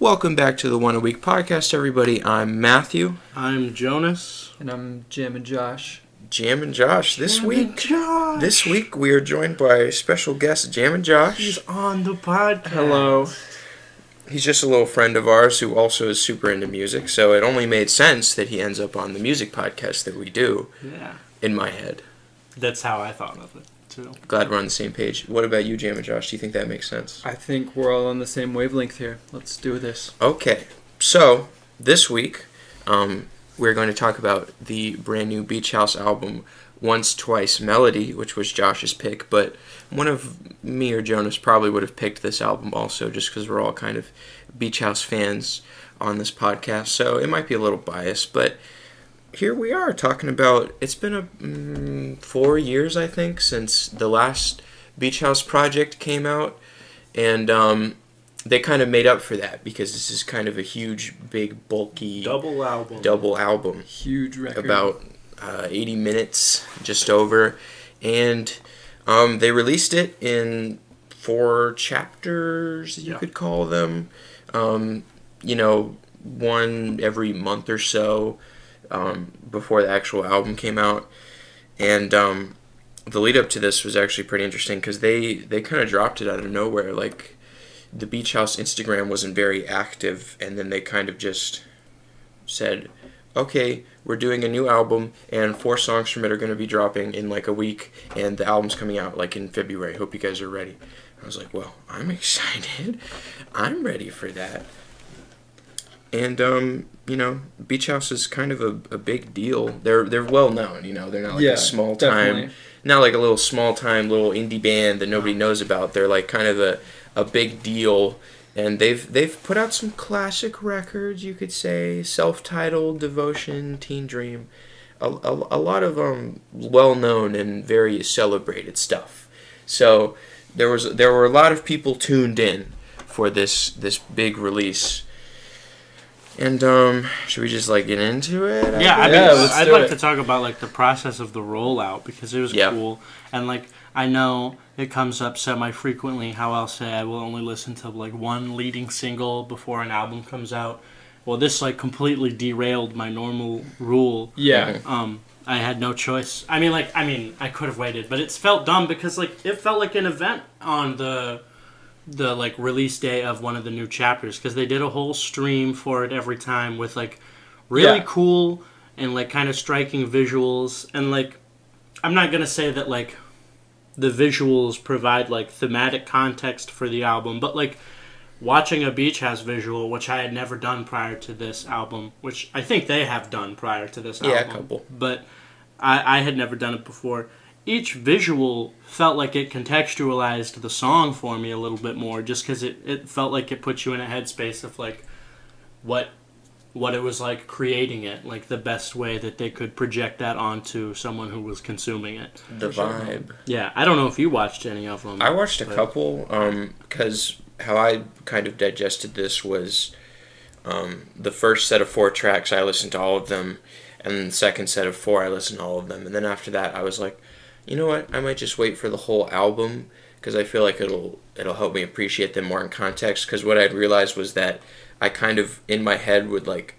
Welcome back to the One a Week podcast, everybody. I'm Matthew, I'm Jonas. And I'm Jam and Josh. Jam and Josh. This Jam and week, Josh. this week we are joined by special guest Jam and Josh. He's on the podcast. Hello. He's just a little friend of ours who also is super into music, so it only made sense that he ends up on the music podcast that we do. Yeah. In my head, That's how I thought of it, too. glad we're on the same page. What about you, Jam and Josh? Do you think that makes sense? I think we're all on the same wavelength here. Let's do this. Okay, so this week, um, we're going to talk about the brand new Beach House album, Once Twice Melody, which was Josh's pick, but one of me or Jonas probably would have picked this album also, just because we're all kind of Beach House fans on this podcast, so it might be a little biased, but here we are talking about it's been a mm, four years i think since the last beach house project came out and um, they kind of made up for that because this is kind of a huge big bulky Double album. double album Huge record. about uh, 80 minutes just over and um, they released it in four chapters you Yeah. could call them um, you know one every month or so um, before the actual album came out and um, the lead up to this was actually pretty interesting because they, they kind of dropped it out of nowhere like the beach house instagram wasn't very active and then they kind of just said okay, we're doing a new album, and four songs from it are going to be dropping in like a week, and the album's coming out like in February. Hope you guys are ready. I was like, well, I'm excited. I'm ready for that. And um, you know, Beach House is kind of a, a big deal. They're they're well known. You know, they're not like yeah, a small time, not like a little small time little indie band that nobody knows about. They're like kind of a a big deal and they've they've put out some classic records you could say self-titled devotion teen dream a, a, a lot of um well-known and very celebrated stuff so there was there were a lot of people tuned in for this this big release and um should we just like get into it I Yeah, I mean, Yeah, let's I'd like it. to talk about like the process of the rollout because it was Yeah. cool, and like I know it comes up semi frequently how I'll say I will only listen to like one leading single before an album comes out. Well, this like completely derailed my normal rule. Yeah. Um, I had no choice. I mean, like, I mean, I could have waited, but it's felt dumb because like it felt like an event on the the like release day of one of the new chapters because they did a whole stream for it every time with like really Yeah. cool and like kind of striking visuals and like I'm not gonna say that like the visuals provide like thematic context for the album, but like watching a beach house visual, which I had never done prior to this album, which I think they have done prior to this Yeah, a album. couple. But I, I had never done it before. Each visual felt like it contextualized the song for me a little bit more, just because it, it felt like it put you in a headspace of like what what it was like creating it, like the best way that they could project that onto someone who was consuming it. the vibe Yeah, I don't know if you watched any of them. I watched a but- couple um because how I kind of digested this was um, the first set of four tracks I listened to all of them, and the second set of four I listened to all of them, and then after that I was like, you know what, I might just wait for the whole album because I feel like it'll it'll help me appreciate them more in context. Because what I'd realized was that I kind of in my head would like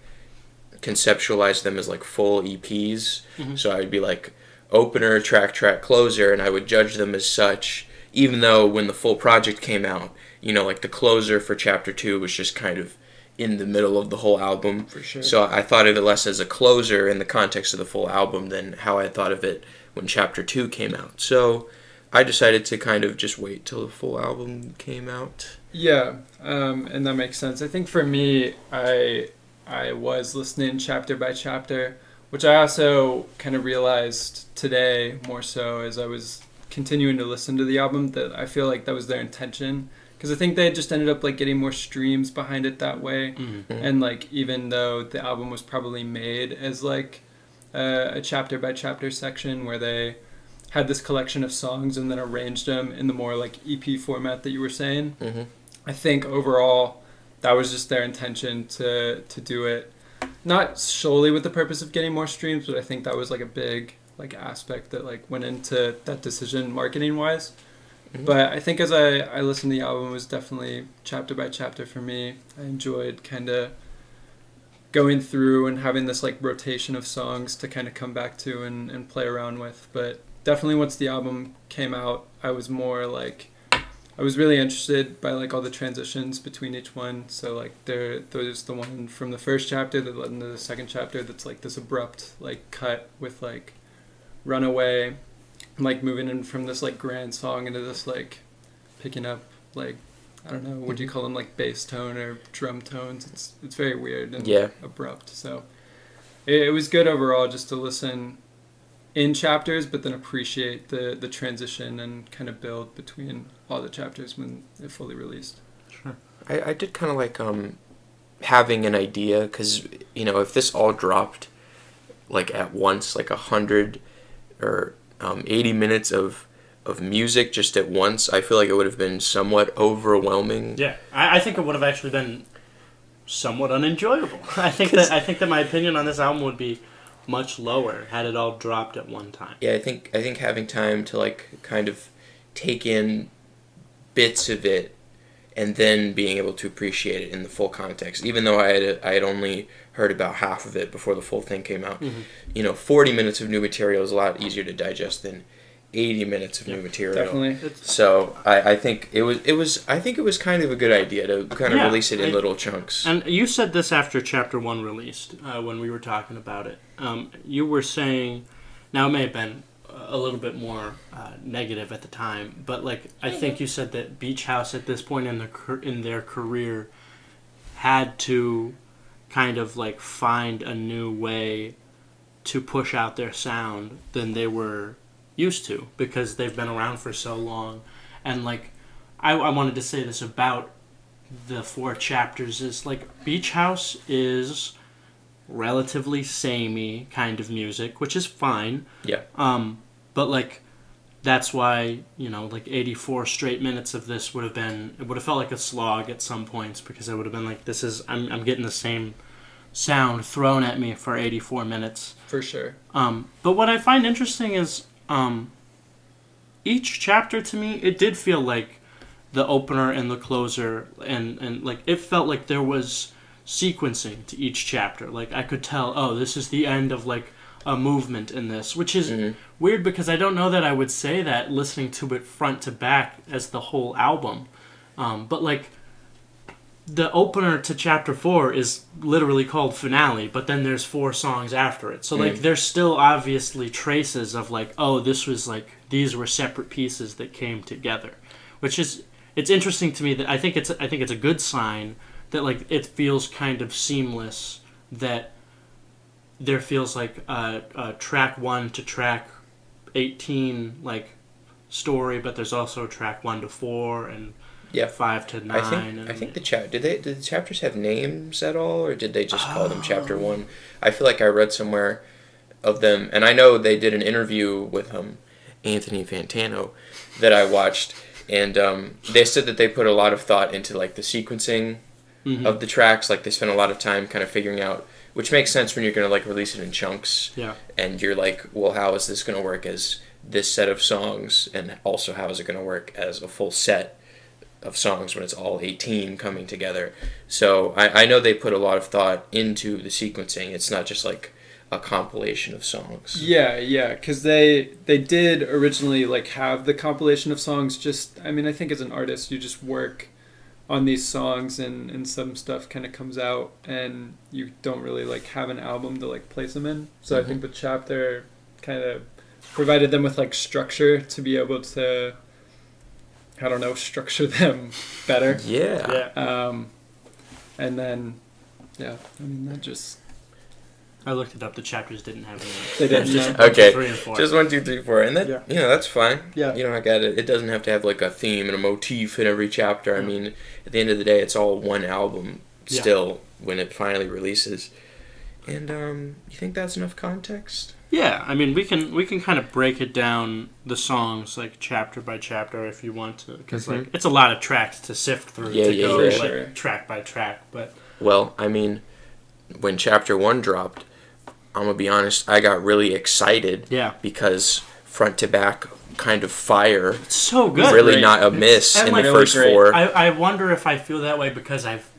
conceptualize them as like full EPs, mm-hmm. so I'd be like opener, track, track, closer, and I would judge them as such. Even though when the full project came out, you know, like the closer for chapter two was just kind of in the middle of the whole album. For sure. So I thought of it less as a closer in the context of the full album than how I thought of it when chapter two came out. So I decided to kind of just wait till the full album came out. Yeah, um, and that makes sense. I think for me, I I was listening chapter by chapter, which I also kind of realized today more so as I was continuing to listen to the album that I feel like that was their intention because I think they just ended up like getting more streams behind it that way, Mhm. and like even though the album was probably made as like a, a chapter by chapter section where they had this collection of songs and then arranged them in the more like EP format that you were saying. hmm I think overall that was just their intention to to do it not solely with the purpose of getting more streams, but I think that was like a big like aspect that like went into that decision marketing wise. Mhm. But I think as I, I listened to the album, it was definitely chapter by chapter for me. I enjoyed kind of going through and having this like rotation of songs to kind of come back to and, and play around with. But definitely once the album came out, I was more like I was really interested by like all the transitions between each one. So like there there's the one from the first chapter that led into the second chapter that's like this abrupt like cut with like runaway like moving in from this like grand song into this like picking up like I don't know Would you call them like bass tone or drum tones. It's it's very weird and Yeah. abrupt. So it, it was good overall just to listen in chapters, but then appreciate the the transition and kind of build between all the chapters when it fully released. Sure. I, I did kind of like um having an idea because you know if this all dropped like at once like a hundred or um, 80 minutes of of music just at once i feel like it would have been somewhat overwhelming Yeah, I, I think it would have actually been somewhat unenjoyable. I think that I think that my opinion on this album would be much lower had it all dropped at one time. yeah i think i think having time to like kind of take in bits of it and then being able to appreciate it in the full context even though i had i had only heard about half of it before the full thing came out Mhm. you know 40 minutes of new material is a lot easier to digest than 80 minutes of new material Definitely. So I, I think it was it was I think it was kind of a good idea to kind of Yeah, release it in I- little chunks. and you said this after chapter one released uh, when we were talking about it. Um, you were saying, now it may have been a little bit more uh, negative at the time, but like I think you said that Beach House at this point in their car- in their career had to kind of like find a new way to push out their sound than they were used to because they've been around for so long and like I, I wanted to say this about the four chapters is like beach house is relatively samey kind of music which is fine Yeah. um but like that's why you know like 84 straight minutes of this would have been it would have felt like a slog at some points because I would have been like this is i'm, I'm getting the same sound thrown at me for 84 minutes For sure. um, but what I find interesting is um, each chapter to me, it did feel like the opener and the closer, and, and like it felt like there was sequencing to each chapter. Like I could tell, oh, this is the end of like a movement in this, which is Mhm. weird because I don't know that I would say that listening to it front to back as the whole album. Um, but like the opener to chapter four is literally called finale, but then there's four songs after it. So like Mm. there's still obviously traces of like, oh, this was like these were separate pieces that came together, which is it's interesting to me that I think it's I think it's a good sign that like it feels kind of seamless that there feels like a, a track one to track 18 like story but there's also track one to four and Yeah. five to nine I think and I think the chap did they did the chapters have names at all or did they just call them chapter Oh. one? I feel like I read somewhere of them and I know they did an interview with um Anthony Fantano that I watched and um, they said that they put a lot of thought into like the sequencing Mhm. of the tracks like they spent a lot of time kind of figuring out which makes sense when you're going to like release it in chunks yeah and you're like well how is this going to work as this set of songs and also how is it going to work as a full set of songs when it's all 18 coming together so I, I know they put a lot of thought into the sequencing it's not just like a compilation of songs Yeah, yeah, because they they did originally like have the compilation of songs. Just, I mean, I think as an artist, you just work on these songs, and and some stuff kind of comes out, and you don't really like have an album to like place them in. So I mm-hmm. think the chapter kind of provided them with like structure to be able to, I don't know, structure them better. yeah, yeah. Um, and then, yeah, I mean that just i looked it up. The chapters didn't have any. They didn't, just no. Okay, three and four. Just one two three four. And that Yeah. you know that's fine. Yeah. you know i got it. It doesn't have to have like a theme and a motif in every chapter. I mean at the end of the day it's all one album Yeah. still when it finally releases. And um you think that's enough context yeah i mean we can we can kind of break it down the songs like chapter by chapter if you want to because like mm-hmm. it's a lot of tracks to sift through Yeah, to yeah, go yeah. like Sure. track by track but Well, I mean, when chapter one dropped, I'm gonna be honest, I got really excited yeah because front to back kind of fire. It's so good. really Great. not a miss and in the first great. four. I, I wonder if I feel that way because I've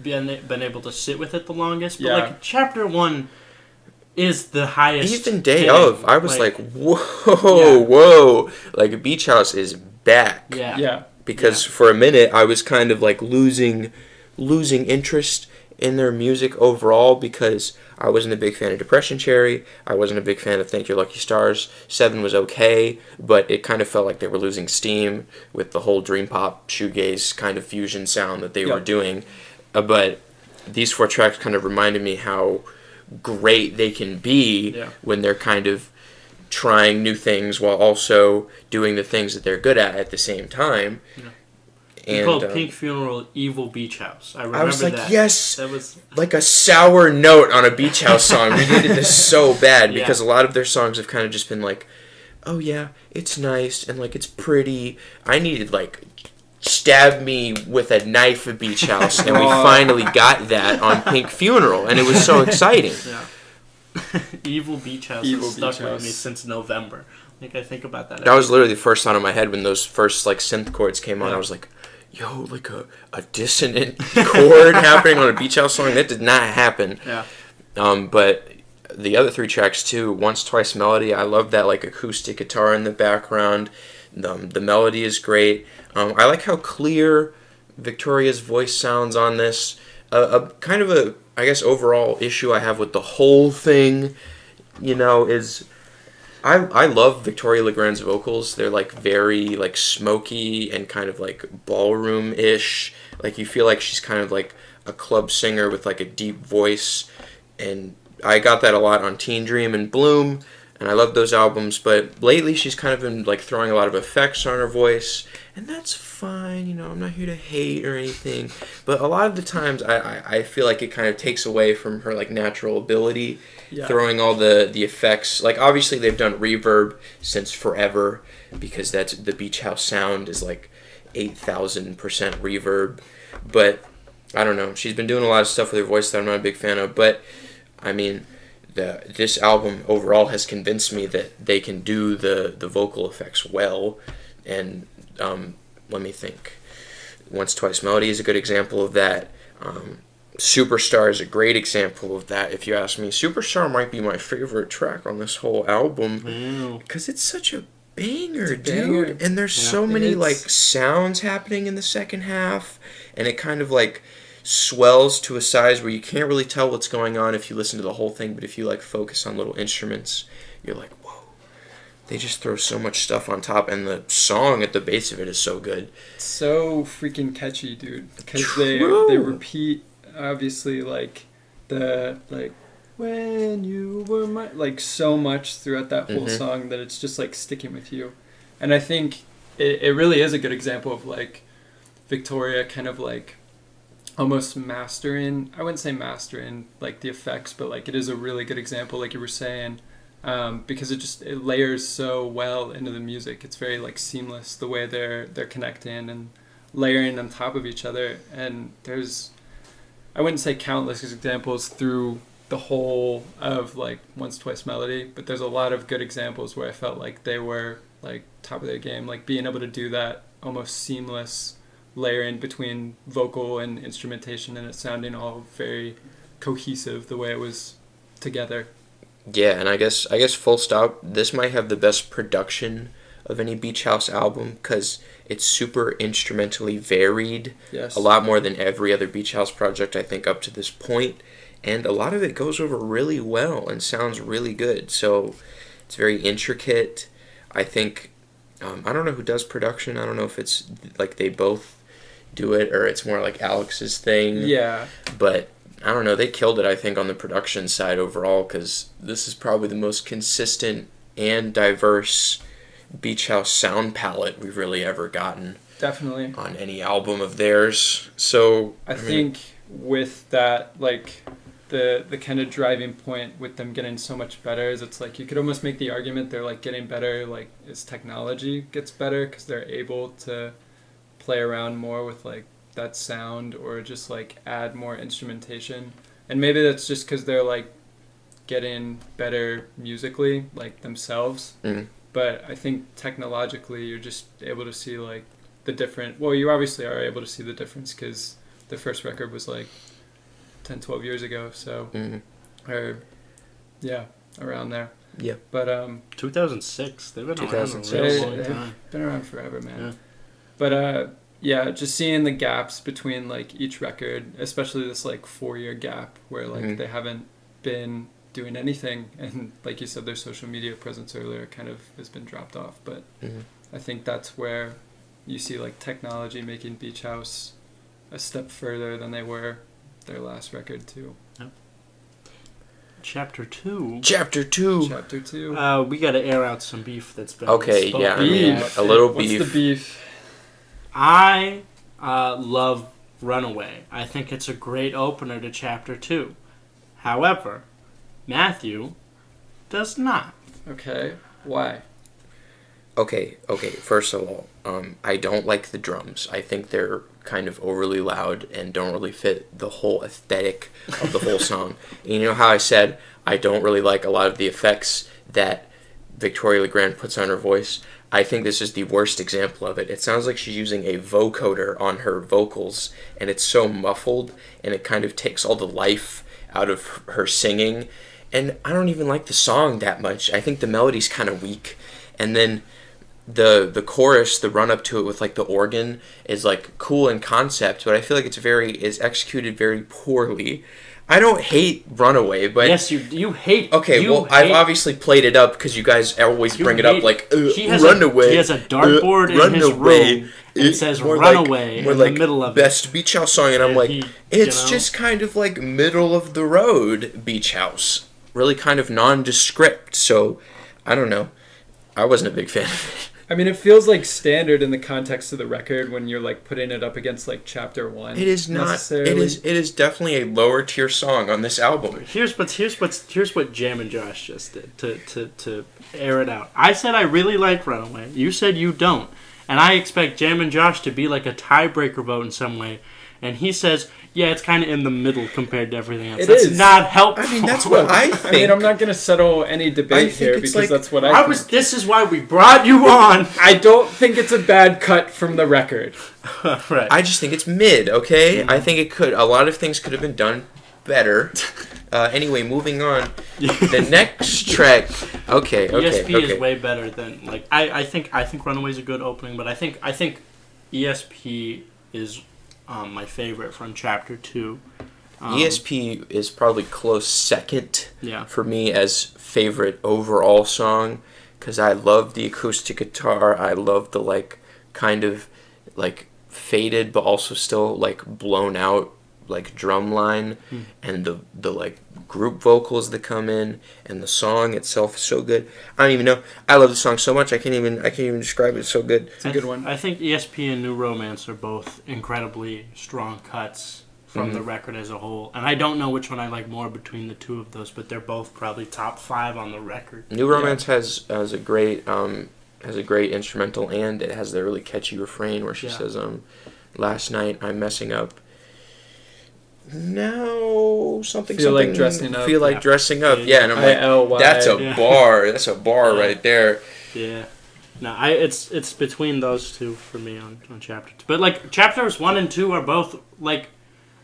been been able to sit with it the longest. But Yeah. like chapter one is the highest. Even day hitting, of, I was like, whoa, Yeah. whoa, like Beach House is back. yeah, Yeah. because for a minute I was kind of like losing losing interest in their music overall because I wasn't a big fan of Depression Cherry. I wasn't a big fan of Thank Your Lucky Stars. Seven was okay, but it kind of felt like they were losing steam with the whole dream pop shoegaze kind of fusion sound that they were doing. Uh, but these four tracks kind of reminded me how great they can be Yeah. when they're kind of trying new things while also doing the things that they're good at at the same time. Yeah. And called um, Pink Funeral Evil Beach House. I remember I was like, that. yes, That was like a sour note on a beach house song. We needed this so bad Yeah. because a lot of their songs have kind of just been like, oh yeah, it's nice and like it's pretty. I needed like stab me with a knife at beach house and we finally got that on Pink Funeral and it was so exciting. yeah. Evil Beach House Evil has stuck Beach with me since November. Like I think about that. That was literally the first thought in my head when those first like synth chords came on. Yeah. I was like, yo, like a, a dissonant chord happening on a beach house song. That did not happen. yeah. Um, but the other three tracks too, once, twice, melody. I love that like acoustic guitar in the background. Um, the melody is great. Um, I like how clear Victoria's voice sounds on this. A, a kind of a, I guess, overall issue I have with the whole thing, you know, is I I love Victoria Legrand's vocals. They're like very like smoky and kind of like ballroom ish. Like you feel like she's kind of like a club singer with like a deep voice, and I got that a lot on Teen Dream and Bloom, and I love those albums. But lately she's kind of been like throwing a lot of effects on her voice, and that's fine. You know, I'm not here to hate or anything, but a lot of the times I I, I feel like it kind of takes away from her like natural ability Yeah. throwing all the the effects like obviously they've done reverb since forever because that's the beach house sound is like 8000% reverb but i don't know she's been doing a lot of stuff with her voice that i'm not a big fan of but i mean the this album overall has convinced me that they can do the the vocal effects well and um, let me think once twice melody is a good example of that um, Superstar is a great example of that. If you ask me, Superstar might be my favorite track on this whole album because it's such a banger, dude. banger. And there's Yeah. so many like sounds happening in the second half, and it kind of like swells to a size where you can't really tell what's going on if you listen to the whole thing. But if you like focus on little instruments, you're like, whoa. They just throw so much stuff on top, and the song at the base of it is so good. so freaking catchy, dude. Because they they repeat obviously like the like when you were my like so much throughout that whole Mhm. song that it's just like sticking with you, and I think it, it really is a good example of like Victoria kind of like almost mastering I wouldn't say mastering like the effects but like it is a really good example like you were saying um, because it just it layers so well into the music. It's very like seamless the way they're they're connecting and layering on top of each other. And there's I wouldn't say countless examples through the whole of like once twice melody but there's a lot of good examples where I felt like they were like top of their game like being able to do that almost seamless layering between vocal and instrumentation and it sounding all very cohesive the way it was together Yeah, and I guess I guess full stop. This might have the best production of any Beach House album because it's super instrumentally varied. yes A lot more than every other Beach House project I think up to this point, and a lot of it goes over really well and sounds really good. So it's very intricate. I think um, I don't know who does production. I don't know if it's like they both do it or it's more like Alex's thing yeah but I don't know. They killed it, I think, on the production side overall because this is probably the most consistent and diverse beach house sound palette we've really ever gotten definitely on any album of theirs. So I mean, think with that, like the the kind of driving point with them getting so much better is it's like you could almost make the argument they're like getting better like as technology gets better because they're able to play around more with like that sound or just like add more instrumentation and maybe that's just because they're like getting better musically like themselves Mhm. but I think technologically you're just able to see like the different. Well, you obviously are able to see the difference because the first record was like 10, 12 years ago. So Mhm. or yeah, around there. Yeah. But um, 2006. They've been around a 2006. real long Yeah. time. been around forever, man. Yeah. But uh, yeah, just seeing the gaps between like each record, especially this like four year gap where like Mhm. they haven't been doing anything, and like you said, their social media presence earlier kind of has been dropped off. But Mhm. I think that's where you see like technology making Beach House a step further than they were their last record too. Chapter two. Chapter two. Chapter two. Uh, we got to air out some beef that's been. Okay, yeah, I mean, a little What's beef. the beef? I uh, love Runaway. I think it's a great opener to chapter two. However, Matthew does not. Okay, why? Okay, okay. First of all, um, I don't like the drums. I think they're kind of overly loud and don't really fit the whole aesthetic of the whole song. And you know how I said I don't really like a lot of the effects that Victoria Legrand puts on her voice. I think this is the worst example of it. It sounds like she's using a vocoder on her vocals, and it's so muffled, and it kind of takes all the life out of her singing. And I don't even like the song that much. I think the melody's kind of weak, and then the the chorus, the run up to it with like the organ is like cool in concept, but I feel like it's very is executed very poorly. I don't hate Runaway, but yes, you you hate. Okay, you well, I've obviously played it up because you guys always You bring it up like uh, he has a- runaway. he has a dartboard uh, in his room, and it says more Runaway more in the middle of it. best beach house song, and I'm like, he- you it's know? just kind of like middle of the road beach house, really kind of nondescript. So, I don't know. I wasn't a big fan of it. I mean, it feels like standard in the context of the record when you're like putting it up against like chapter one. It is not. It necessarily. is. It is definitely a lower tier song on this album. Here's what's here's what's here's what Jam and Josh just did to, to, to air it out. I said I really like Runaway. You said you don't. And I expect Jam and Josh to be like a tiebreaker vote in some way. And he says, yeah, it's kind of in the middle compared to everything else. It that's is. not helpful. I mean, that's what I think. I mean, I'm not going to settle any debate here because like- that's what I. I think. was. This is why we brought you on. I don't think it's a bad cut from the record. right. I just think it's mid. Okay, Mm-hmm. I think it could. A lot of things could have been done better. Uh, anyway, moving on. The next track. Okay. Okay. ESP okay. Is way better than like I, I think I think Runaway's a good opening, but I think I think ESP is um, my favorite from chapter two. Um, ESP is probably close second Yeah. for me as favorite overall song because I love the acoustic guitar. I love the like kind of like faded but also still like blown out like drum line Hmm. and the the like group vocals that come in and the song itself is so good. I don't even know. I love the song so much I can't even I can't even describe it. It's so good. It's a good one. I think ESP and New Romance are both incredibly strong cuts from Mhm. the record as a whole, and I don't know which one I like more between the two of those, but they're both probably top five on the record. New Romance has has a great um has a great instrumental and it has the really catchy refrain where she Yeah. says um last night I'm messing up. Now something Feel like dressing up. feel like Yeah. dressing up. Yeah. Yeah, and I'm I like that's a Yeah. bar. That's a bar Yeah. right there. Yeah. No, I it's it's between those two for me on, on chapter two. But like chapters one and two are both like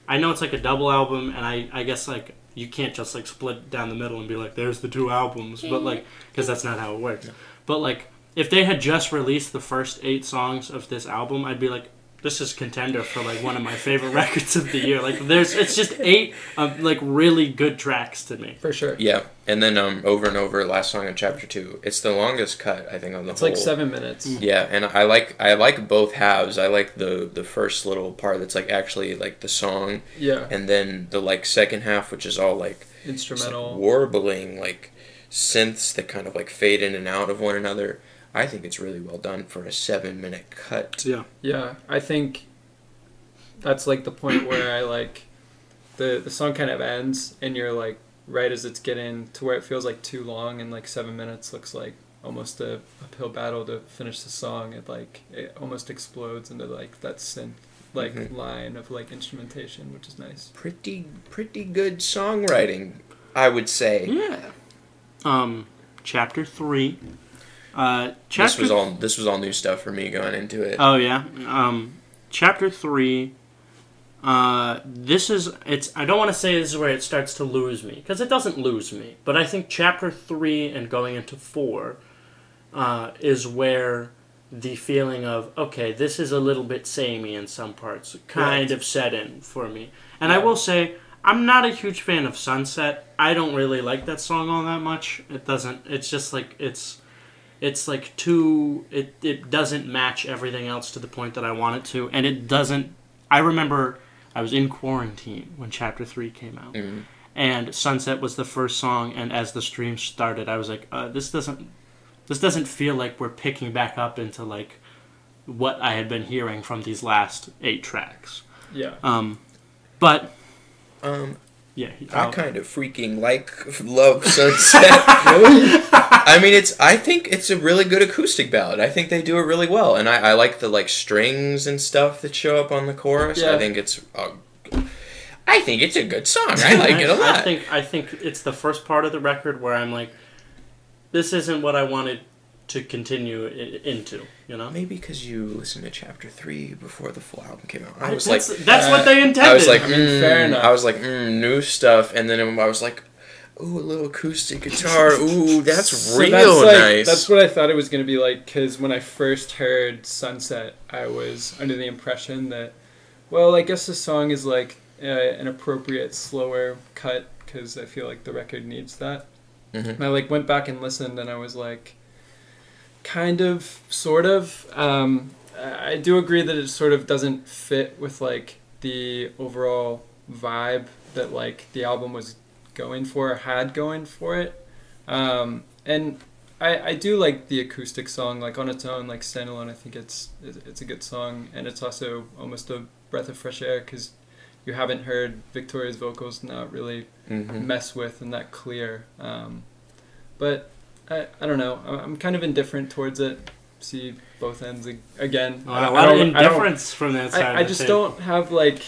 I know it's like a double album and I I guess like you can't just like split down the middle and be like there's the two albums, but like because that's not how it works. But like if they had just released the first eight songs of this album, I'd be like this is contender for like one of my favorite records of the year. Like there's it's just eight um, like really good tracks to me. for sure. Yeah, and then um over and over last song in chapter two. It's the longest cut I think on the It's whole. like seven minutes. Yeah, and I like I like both halves. I like the the first little part that's like actually like the song, Yeah, and then the like second half which is all like It's like instrumental. warbling like synths that kind of like fade in and out of one another. I think it's really well done for a seven minute cut. Yeah. Yeah, I think that's like the point where I like the the song kind of ends and you're like right as it's getting to where it feels like too long and like seven minutes looks like almost a uphill battle to finish the song. It like it almost explodes into like that synth like Mhm. line of like instrumentation, which is nice. Pretty pretty good songwriting, I would say. Yeah. Um, chapter three. Uh, This was all this was all new stuff for me going into it. Oh yeah. Um, chapter three. Uh, this is it's. I don't want to say this is where it starts to lose me because it doesn't lose me. But I think chapter three and going into four, uh, is where the feeling of okay, this is a little bit samey in some parts, kind Right. of set in for me. And I will say. I'm not a huge fan of Sunset. I don't really like that song all that much. It doesn't. It's just like it's it's like too it, it doesn't match everything else to the point that i want it to and it doesn't i remember i was in quarantine when chapter 3 came out Mhm. and sunset was the first song and as the stream started i was like uh, this doesn't this doesn't feel like we're picking back up into like what i had been hearing from these last eight tracks Yeah. um but Um, yeah I I'll- kind of freaking like Love Sunset. really? I mean, it's. I think it's a really good acoustic ballad. I think they do it really well, and I, I like the like strings and stuff that show up on the chorus. Yeah. I think it's. Uh, I think it's a good song. I like it a lot. I think I think it's the first part of the record where I'm like, this isn't what I wanted to continue i- into. You know, Maybe because you listened to chapter three before the full album came out. I was that's, like, that's uh, what they intended. I was like, I mean, fair mm, enough. I was like, mm, new stuff, and then I was like, ooh, a little acoustic guitar. Ooh, that's So real that's like, nice. That's what I thought it was going to be like because when I first heard Sunset, I was under the impression that, well, I guess the song is like uh, an appropriate slower cut because I feel like the record needs that. Mhm. And I like went back and listened, and I was like, kind of, sort of. Um, I do agree that it sort of doesn't fit with like the overall vibe that like the album was going for, or had going for it. Um, and I, I do like the acoustic song, like on its own, like standalone. I think it's it's a good song, and it's also almost a breath of fresh air because you haven't heard Victoria's vocals not really Mhm. mess with and that clear. Um, but I, I don't know. I'm I'm kind of indifferent towards it. See both ends again. a I don't- I don't- I don't- indifference from that side. I, I just table. don't have like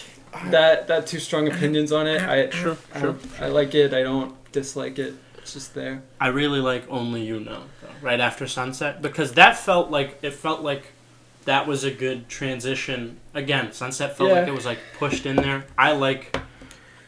that that two strong opinions on it. I Sure, I, sure. don't- I like it. I don't dislike it. It's just there. I really like Only You Know, though, right after Sunset, because that felt like it felt like that was a good transition. Again, Sunset felt like it was like pushed in there. I like,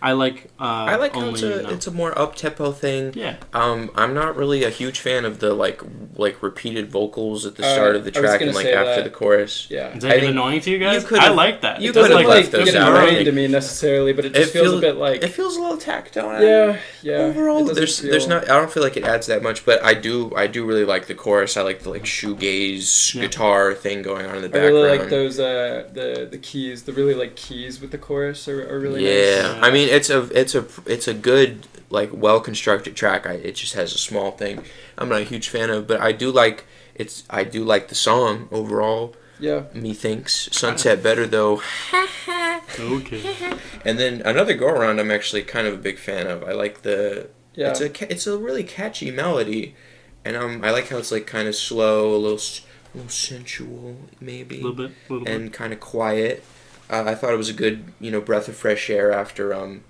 I like. Uh, I like how Only it's You a Know. it's a more up tempo thing. yeah, Um, I'm not really a huge fan of the like like repeated vocals at the Uh, start of the track and like after that. the chorus. Yeah. is that think annoying to you guys? could've- I like that. you It doesn't, could've like, left those out. annoying to me necessarily, but it just It feels feel- a bit like It feels a little tacked on. yeah, yeah. Overall, there's feel- there's not. I don't feel like it adds that much, but I do I do really like the chorus. I like the like shoegaze Yeah. guitar thing going on in the I background. really like those uh the the keys, the really like keys with the chorus are, are really yeah, nice. I mean it's a it's a it's a good like well constructed track. I, it just has a small thing I'm not a huge fan of, but I do like it's I do like the song overall. Yeah. Methinks Sunset better though, Okay. and then another go around I'm actually kind of a big fan of. I like the Yeah. it's a it's a really catchy melody, and um I like how it's like kind of slow, a little s- a little sensual A maybe, little bit, a little bit. and kind of quiet. Uh, I thought it was a good you know breath of fresh air after um.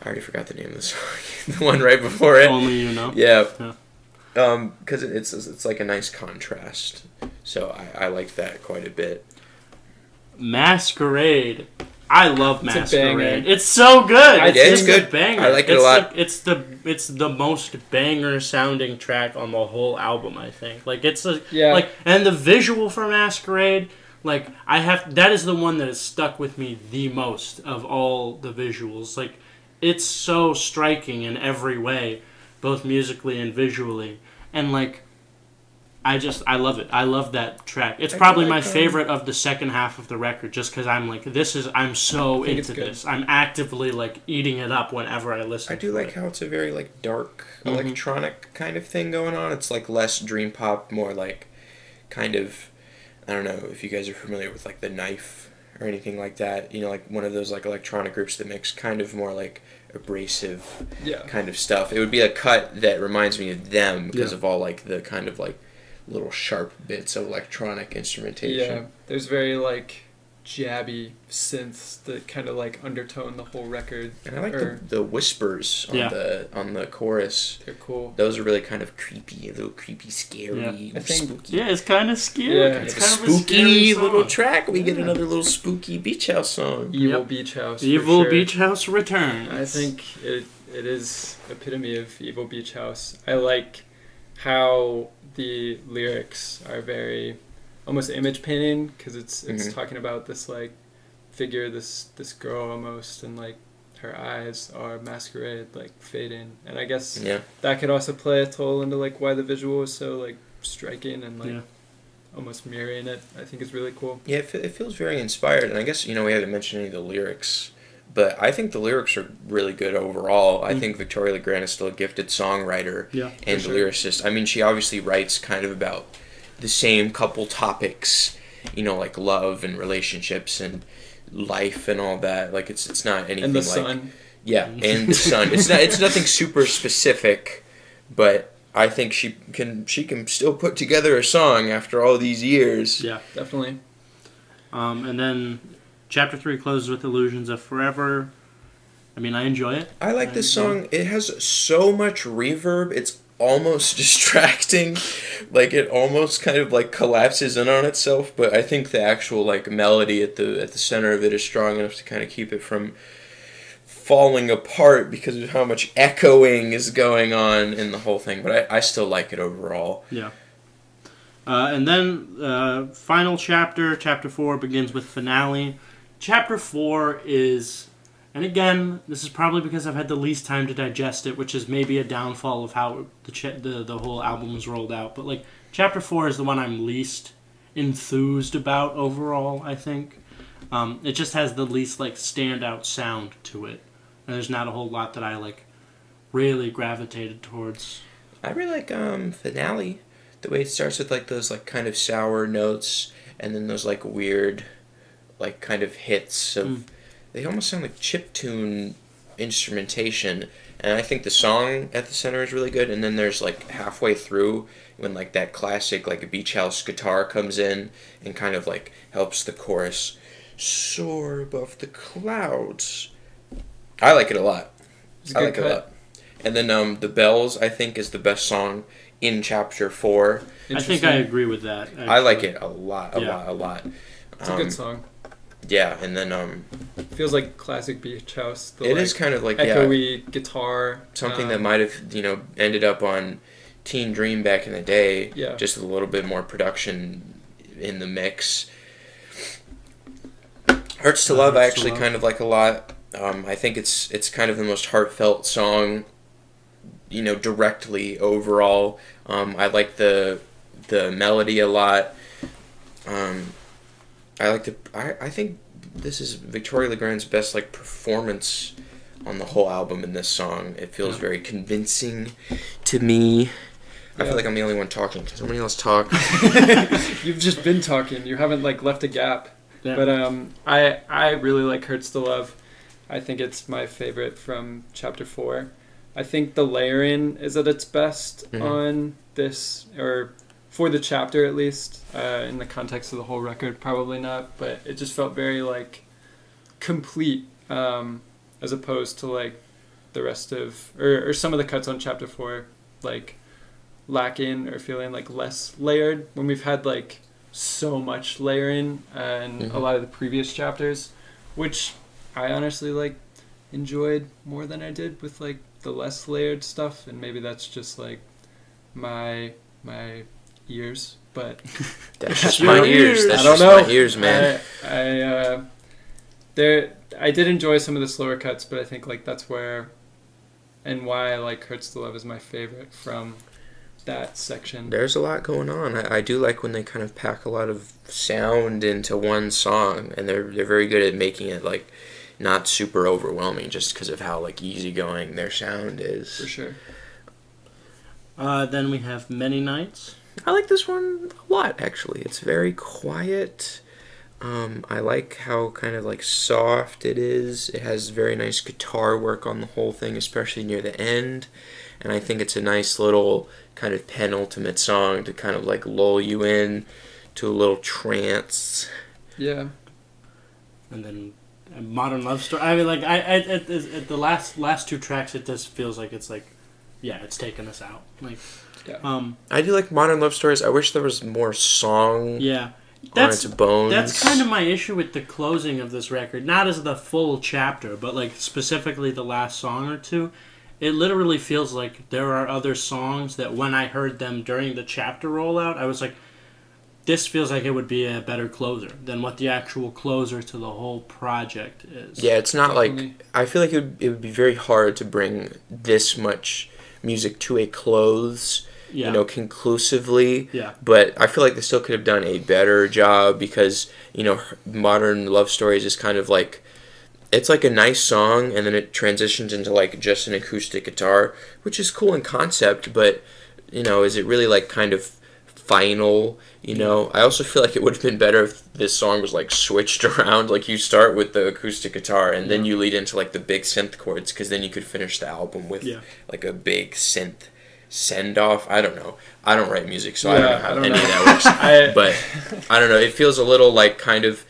I already forgot the name of the song. the one right before it. Only You Know. Yeah. Yeah. Um, because it's it's like a nice contrast. So I, I liked that quite a bit. Masquerade. I love It's Masquerade. It's so good. Yeah, it's a good. banger. I like it a It's lot. the- it's the it's the most banger sounding track on the whole album. I think. Like it's a Yeah. like and the visual for Masquerade. Like I have that is the one that has stuck with me the most of all the visuals. Like it's so striking in every way, both musically and visually, and like. I just I love it. I love that track. It's I probably my um, favorite of the second half of the record, just because I'm like this is I'm so I think it's into this. I'm actively like eating it up whenever I listen. I do like it. how it's a very like dark Mhm. electronic kind of thing going on. It's like less dream pop, more like kind of I don't know if you guys are familiar with like the knife or anything like that. You know, like one of those like electronic groups that makes kind of more like abrasive yeah. kind of stuff. It would be a cut that reminds me of them because Yeah. of all like the kind of like little sharp bits of electronic instrumentation. Yeah. There's very like jabby synths that kind of like undertone the whole record. And I like Or- the, the whispers on Yeah. the on the chorus. They're cool. Those are really kind of creepy, a little creepy, scary, Yeah. I think- spooky. Yeah, it's kind of scary. Yeah, it's It's a kind of a scary spooky little track. We get another little spooky beach house song. Evil Yep. Beach House. Evil sure. Beach House returns. I think it it is epitome of Evil Beach House. I like how the lyrics are very almost image painting because it's it's Mhm. talking about this like figure, this this girl almost, and like her eyes are masquerade like fading, and I guess Yeah, that could also play a toll into like why the visual is so like striking and like Yeah. almost mirroring it. I think is really cool. yeah. It, fe- it feels very inspired, and I guess you know we haven't mentioned any of the lyrics, but I think the lyrics are really good overall. I Mm. think Victoria Legrand is still a gifted songwriter Yeah, and sure. lyricist. I mean, she obviously writes kind of about the same couple topics, you know, like love and relationships and life and all that. Like it's it's not anything And the like sun. yeah, and the sun. It's not it's nothing super specific, but I think she can she can still put together a song after all these years. yeah. Definitely. Um, and then chapter three closes with illusions of forever. I mean, I enjoy it. I like this song. It has so much reverb. It's almost distracting. Like it almost kind of like collapses in on itself, but I think the actual like melody at the at the center of it is strong enough to kind of keep it from falling apart because of how much echoing is going on in the whole thing. But I, I still like it overall. Yeah. Uh, and then uh, final chapter, chapter four, begins with finale. Chapter four is, and again, this is probably because I've had the least time to digest it, which is maybe a downfall of how the ch- the the whole album was rolled out. But like, chapter four is the one I'm least enthused about overall. I think um, it just has the least like standout sound to it, and there's not a whole lot that I like really gravitated towards. I really like um finale. The way it starts with like those like kind of sour notes and then those like weird like kind of hits of Mm. They almost sound like chip tune instrumentation. And I think the song at the center is really good and then there's like halfway through when like that classic like a beach house guitar comes in and kind of like helps the chorus soar above the clouds. I like it a lot. It's a I good like it a lot. And then um, the bells, I think, is the best song in chapter four. I think I agree with that. I like it a lot, a Yeah. lot, a lot. It's a Um, good song. Yeah, and then um, Feels like classic beach house. The, it like, is kind of like yeah, echoey guitar. something that um, might have you know ended up on Teen Dream back in the day. Yeah. Just a little bit more production in the mix. Hurts to Uh, Love, I Hurts to actually Love. kind of like a lot. Um, I think it's it's kind of the most heartfelt song, you know, directly overall. Um, I like the the melody a lot. Um, I like to. I, I think this is Victoria Legrand's best like performance on the whole album in this song. It feels Yeah. very convincing to me. I feel like I'm the only one talking. Can somebody else talk? You've just been talking. You haven't like left a gap. Yeah. But um, I I really like Hurts to Love. I think it's my favorite from chapter four. I think the layering is at its best Mhm. on this, or for the chapter at least. Uh, in the context of the whole record, probably not. But it just felt very like complete, um, as opposed to like the rest of or, or some of the cuts on chapter four, like lacking or feeling like less layered when we've had like so much layering uh, in a Mhm. lot of the previous chapters, which I honestly like enjoyed more than I did with like the less layered stuff, and maybe that's just like my my ears, but That's just my ears. ears. That's I don't just know. my ears, man. I, I uh, there I did enjoy some of the slower cuts, but I think like that's where and why I like Hurts to Love is my favorite from that section. There's a lot going on. I, I do like when they kind of pack a lot of sound into one song, and they're they're very good at making it like not super overwhelming, just because of how like easygoing their sound is. For sure. Uh, then we have Many Nights. I like this one a lot, actually. It's very quiet. Um, I like how kind of like soft it is. It has very nice guitar work on the whole thing, especially near the end. And I think it's a nice little kind of penultimate song to kind of like lull you in to a little trance. Yeah. and then a Modern Love Story. I mean, like I, I at, the last last two tracks, it just feels like it's like, yeah, it's taking us out. Like, Yeah. um, I do like modern love stories. I wish there was more song yeah, on that's its bones. That's kind of my issue with the closing of this record. Not as the full chapter, but like specifically the last song or two. It literally feels like there are other songs that when I heard them during the chapter rollout, I was like, this feels like it would be a better closer than what the actual closer to the whole project is. Yeah, it's not like I feel like it would, it would be very hard to bring this much music to a close, Yeah. you know, conclusively. Yeah. But I feel like they still could have done a better job because you know, modern love stories is kind of like it's like a nice song and then it transitions into like just an acoustic guitar, which is cool in concept, but you know, is it really like kind of final? You know, I also feel like it would have been better if this song was like switched around. Like you start with the acoustic guitar and then you lead into like the big synth chords because then you could finish the album with Yeah. like a big synth send off. I don't know. I don't write music, so I don't know how don't any know. of that works. I, but I don't know. It feels a little like kind of.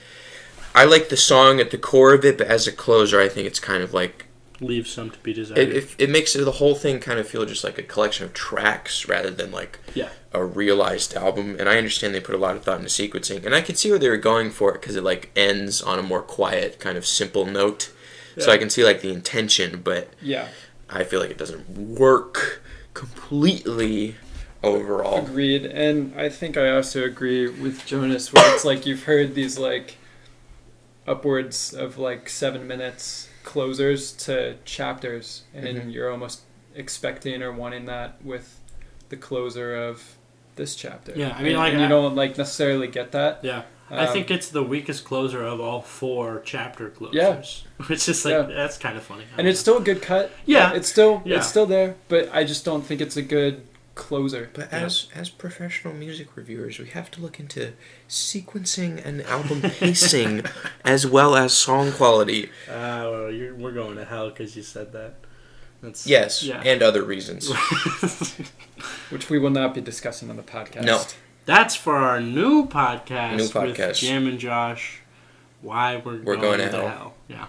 I like the song at the core of it, but as a closer, I think it's kind of like Leave some to be desired. it. It, it makes the whole thing kind of feel just like a collection of tracks rather than like Yeah. a realized album. And I understand they put a lot of thought into sequencing, and I can see where they were going for it because it like ends on a more quiet, kind of simple note. So I can see like the intention, but yeah, I feel like it doesn't work completely overall. agreed. And I think I also agree with Jonas where it's like you've heard these like upwards of like seven minutes closers to chapters, and Mhm. you're almost expecting or wanting that with the closer of this chapter. Yeah, I mean, And- like, and you don't like necessarily get that. yeah. I Um, think it's the weakest closer of all four chapter closers. Yeah. Which is like, Yeah. that's kind of funny. and it's still a good cut. Yeah. it's still Yeah. it's still there, but I just don't think it's a good closer. But Yeah. as as professional music reviewers, we have to look into sequencing and album pacing as well as song quality. Ah, well, you're, we're going to hell because you said that. That's Yes, Yeah. and other reasons. which we will not be discussing on the podcast. No. That's for our new podcast. New with podcast. Jam and Josh. Why we're, We're going, going to to hell. Yeah.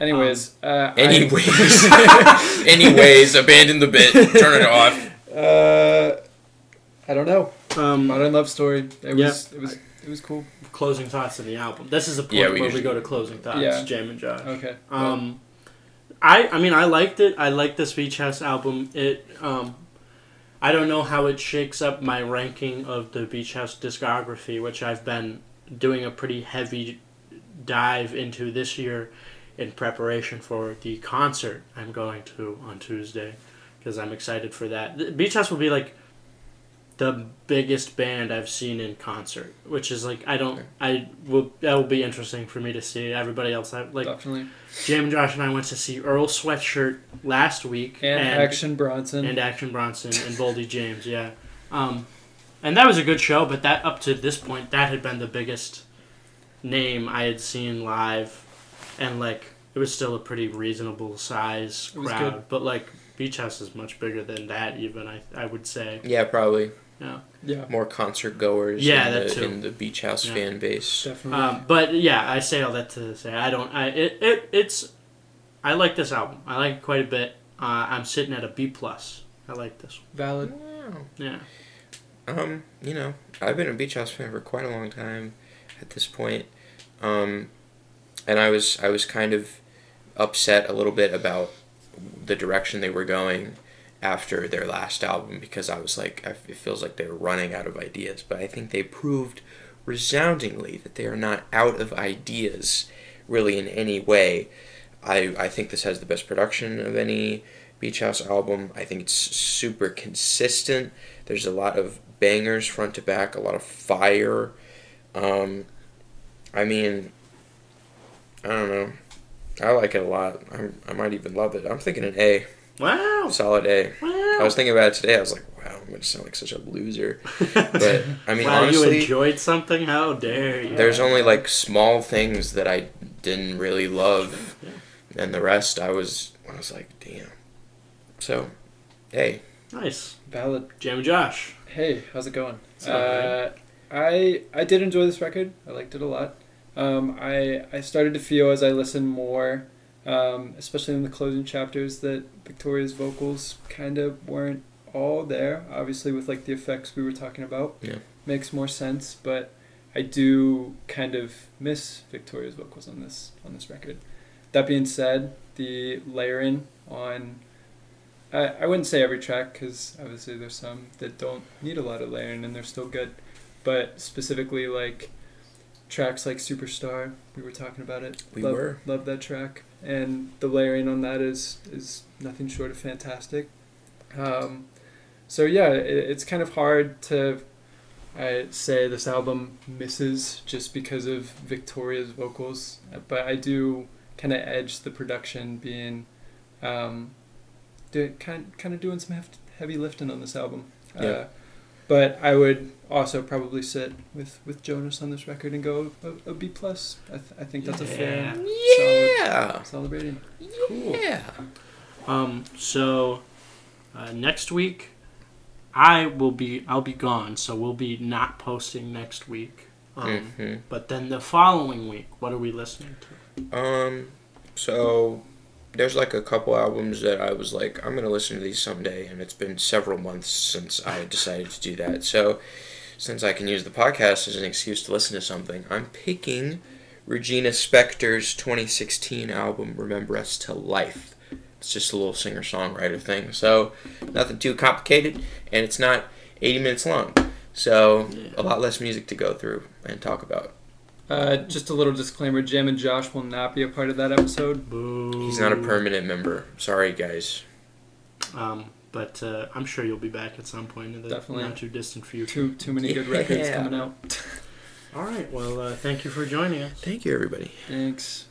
Anyways, uh, I- Anyways, anyways, abandon the bit, turn it off. uh, I don't know. Um, Modern Love Story. It Yeah. was it was it was cool. closing thoughts of the album. This is a point Yeah, we where we go to closing thoughts. Yeah. Jam and Josh. Okay. Um, I I mean I liked it. I liked this Beach House album. It um, I don't know how it shakes up my ranking of the Beach House discography, which I've been doing a pretty heavy dive into this year in preparation for the concert I'm going to on Tuesday because I'm excited for that. The Beach House will be like the biggest band I've seen in concert, which is like I don't I will that will be interesting for me to see. Everybody else I like definitely. Jam and Josh and I went to see Earl Sweatshirt last week And, Action Bronson. and Action Bronson and Boldy James, yeah. Um, and that was a good show, but that up to this point, that had been the biggest name I had seen live, and like it was still a pretty reasonable size crowd. But like Beach House is much bigger than that, even I I would say. Yeah, probably yeah, Yeah. more concert goers. Yeah, in that the, too. in the beach house Yeah. fan base. definitely. Um, but yeah, I say all that to say I don't. I it, it it's. I like this album. I like it quite a bit. Uh, I'm sitting at a B plus. I like this one. Valid. Yeah. Um, you know, I've been a beach house fan for quite a long time at this point. Um, and I was I was kind of upset a little bit about the direction they were going after their last album because I was like it feels like they were running out of ideas, but I think they proved resoundingly that they are not out of ideas really in any way. I I think this has the best production of any Beach House album. I think it's super consistent. There's a lot of bangers front to back, a lot of fire. Um, I mean, I don't know. I like it a lot. I'm, I might even love it. I'm thinking an A, Wow. solid A. I Wow. I was thinking about it today. I was like, wow, I'm gonna sound like such a loser. But I mean, wow, you honestly, enjoyed something? How dare you? there's only like small things that I didn't really love, Yeah. and the rest I was I was like, damn. So, hey, Nice. Valid. Jam and Josh. Hey, how's it going? Uh, I I did enjoy this record. I liked it a lot. Um, I I started to feel as I listened more, um, especially in the closing chapters, that Victoria's vocals kind of weren't all there. Obviously, with like the effects we were talking about, Yeah. makes more sense. But I do kind of miss Victoria's vocals on this on this record. That being said, the layering on I, I wouldn't say every track because obviously there's some that don't need a lot of layering and they're still good, but specifically like tracks like Superstar, we were talking about it. We love, were. love that track, and the layering on that is is nothing short of fantastic. Um, so yeah, it, it's kind of hard to I say this album misses just because of Victoria's vocals, but I do kind of edge the production being um, do, kind kind of doing some heft, heavy lifting on this album. Yeah. Uh, but I would also probably sit with, with Jonas on this record and go a, a B plus. I, th- I think that's a fair Yeah. solid, solid rating. Cool. Yeah. Um, so uh, next week, I will be I'll be gone, so we'll be not posting next week. Um, hmm But then the following week, what are we listening to? Um, so there's like a couple albums that I was like, I'm gonna listen to these someday, and it's been several months since I decided to do that. So since I can use the podcast as an excuse to listen to something, I'm picking Regina Spektor's 2016 album, Remember Us to Life. It's just a little singer songwriter thing, so nothing too complicated, and it's not 80 minutes long. So a lot less music to go through and talk about. Uh, just a little disclaimer: Jim and Josh will not be a part of that episode. Boo. He's not a permanent member. Sorry, guys. Um, but uh, I'm sure you'll be back at some point in the Definitely. not too distant future. Too too many good records Yeah. coming out. All right. Well, uh, thank you for joining us. Thank you, everybody. Thanks.